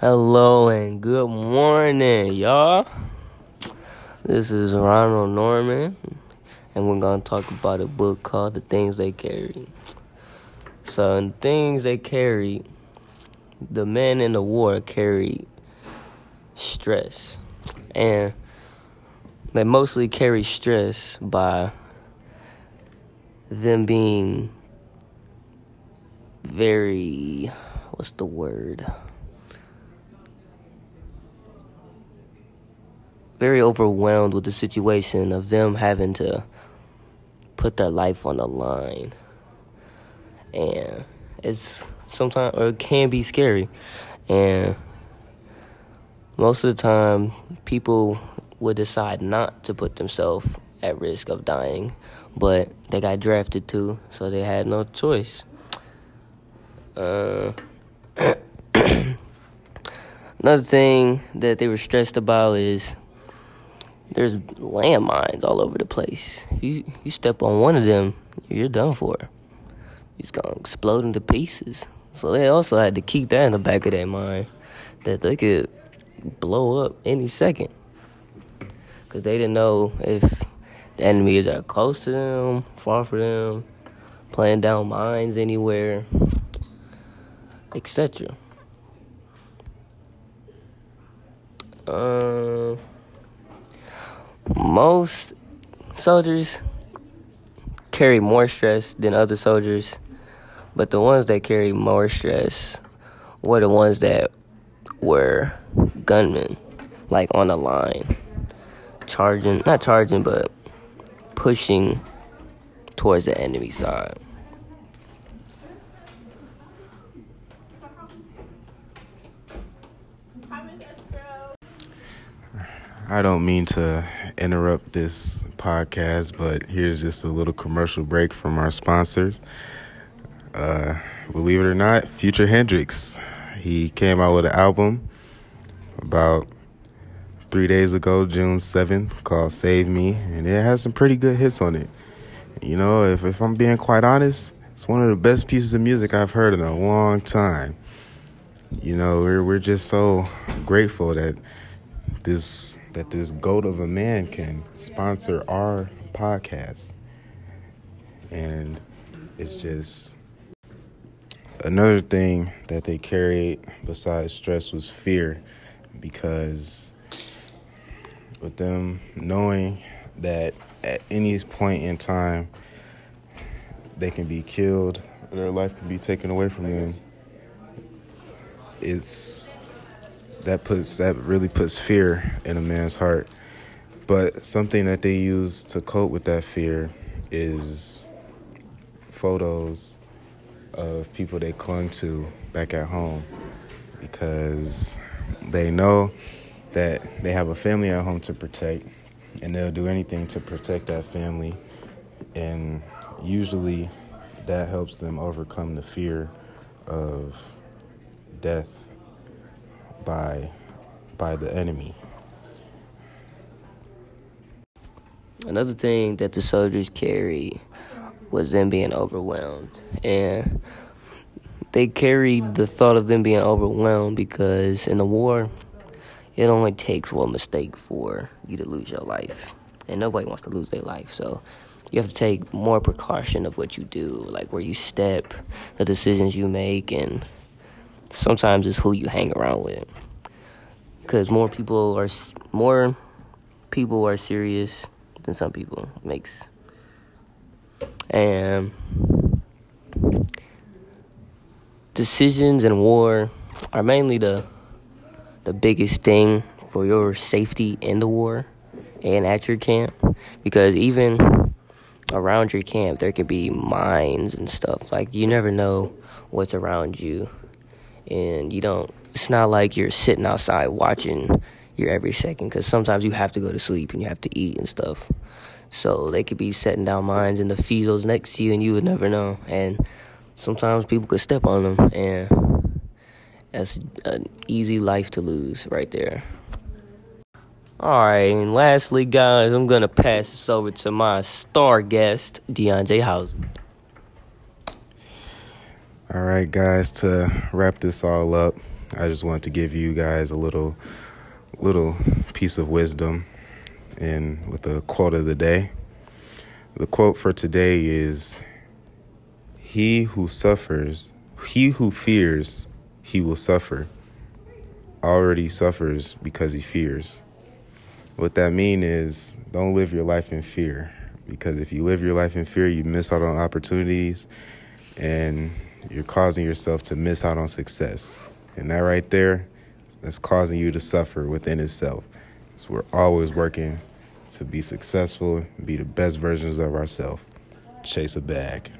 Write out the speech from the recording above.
Hello and good morning, y'all. This is Ronald Norman, and we're gonna talk about a book called The Things They Carry. So, in Things They Carry, the men in the war carry stress, and they mostly carry stress by them being very, what's the word? Very overwhelmed with the situation of them having to put their life on the line. And it's sometimes, or it can be scary. And most of the time, people would decide not to put themselves at risk of dying, but they got drafted too, so they had no choice. Uh, another thing that they were stressed about is there's landmines all over the place. You you step on one of them, you're done for. It's gonna explode into pieces. So they also had to keep that in the back of their mind that they could blow up any second. Cause they didn't know if the enemies are close to them, far from them, playing down mines anywhere, etc. Uh, most soldiers carry more stress than other soldiers, but the ones that carry more stress were the ones that were gunmen, like on the line, charging, not charging, but pushing towards the enemy side. I don't mean to interrupt this podcast, but here's just a little commercial break from our sponsors. Uh, believe it or not, Future Hendrix. He came out with an album about three days ago, June 7th, called Save Me, and it has some pretty good hits on it. You know, if, if I'm being quite honest, it's one of the best pieces of music I've heard in a long time. You know, we're we're just so grateful that this that this goat of a man can sponsor our podcast. And it's just another thing that they carried besides stress was fear because with them knowing that at any point in time they can be killed their life can be taken away from them it's that puts that really puts fear in a man's heart. But something that they use to cope with that fear is photos of people they clung to back at home because they know that they have a family at home to protect and they'll do anything to protect that family and usually that helps them overcome the fear of death by by the enemy. Another thing that the soldiers carried was them being overwhelmed. And they carried the thought of them being overwhelmed because in the war, it only takes one mistake for you to lose your life. And nobody wants to lose their life. So you have to take more precaution of what you do, like where you step, the decisions you make, and sometimes it's who you hang around with. Because more people are more people are serious than some people. Makes and decisions in war are mainly the the biggest thing for your safety in the war and at your camp because even around your camp there could be mines and stuff like you never know what's around you and you don't it's not like you're sitting outside watching your every second because sometimes you have to go to sleep and you have to eat and stuff. So they could be setting down mines in the fields next to you and you would never know and sometimes people could step on them and that's an easy life to lose right there. All right and lastly guys i'm gonna pass this over to my star guest deontay housen all right, guys, to wrap this all up, I just wanted to give you guys a little little piece of wisdom and with a quote of the day. The quote for today is He who suffers, he who fears, he will suffer. Already suffers because he fears. What that means is don't live your life in fear because if you live your life in fear, you miss out on opportunities and you're causing yourself to miss out on success. And that right there, that's causing you to suffer within itself. So we're always working to be successful, be the best versions of ourselves. Chase a bag.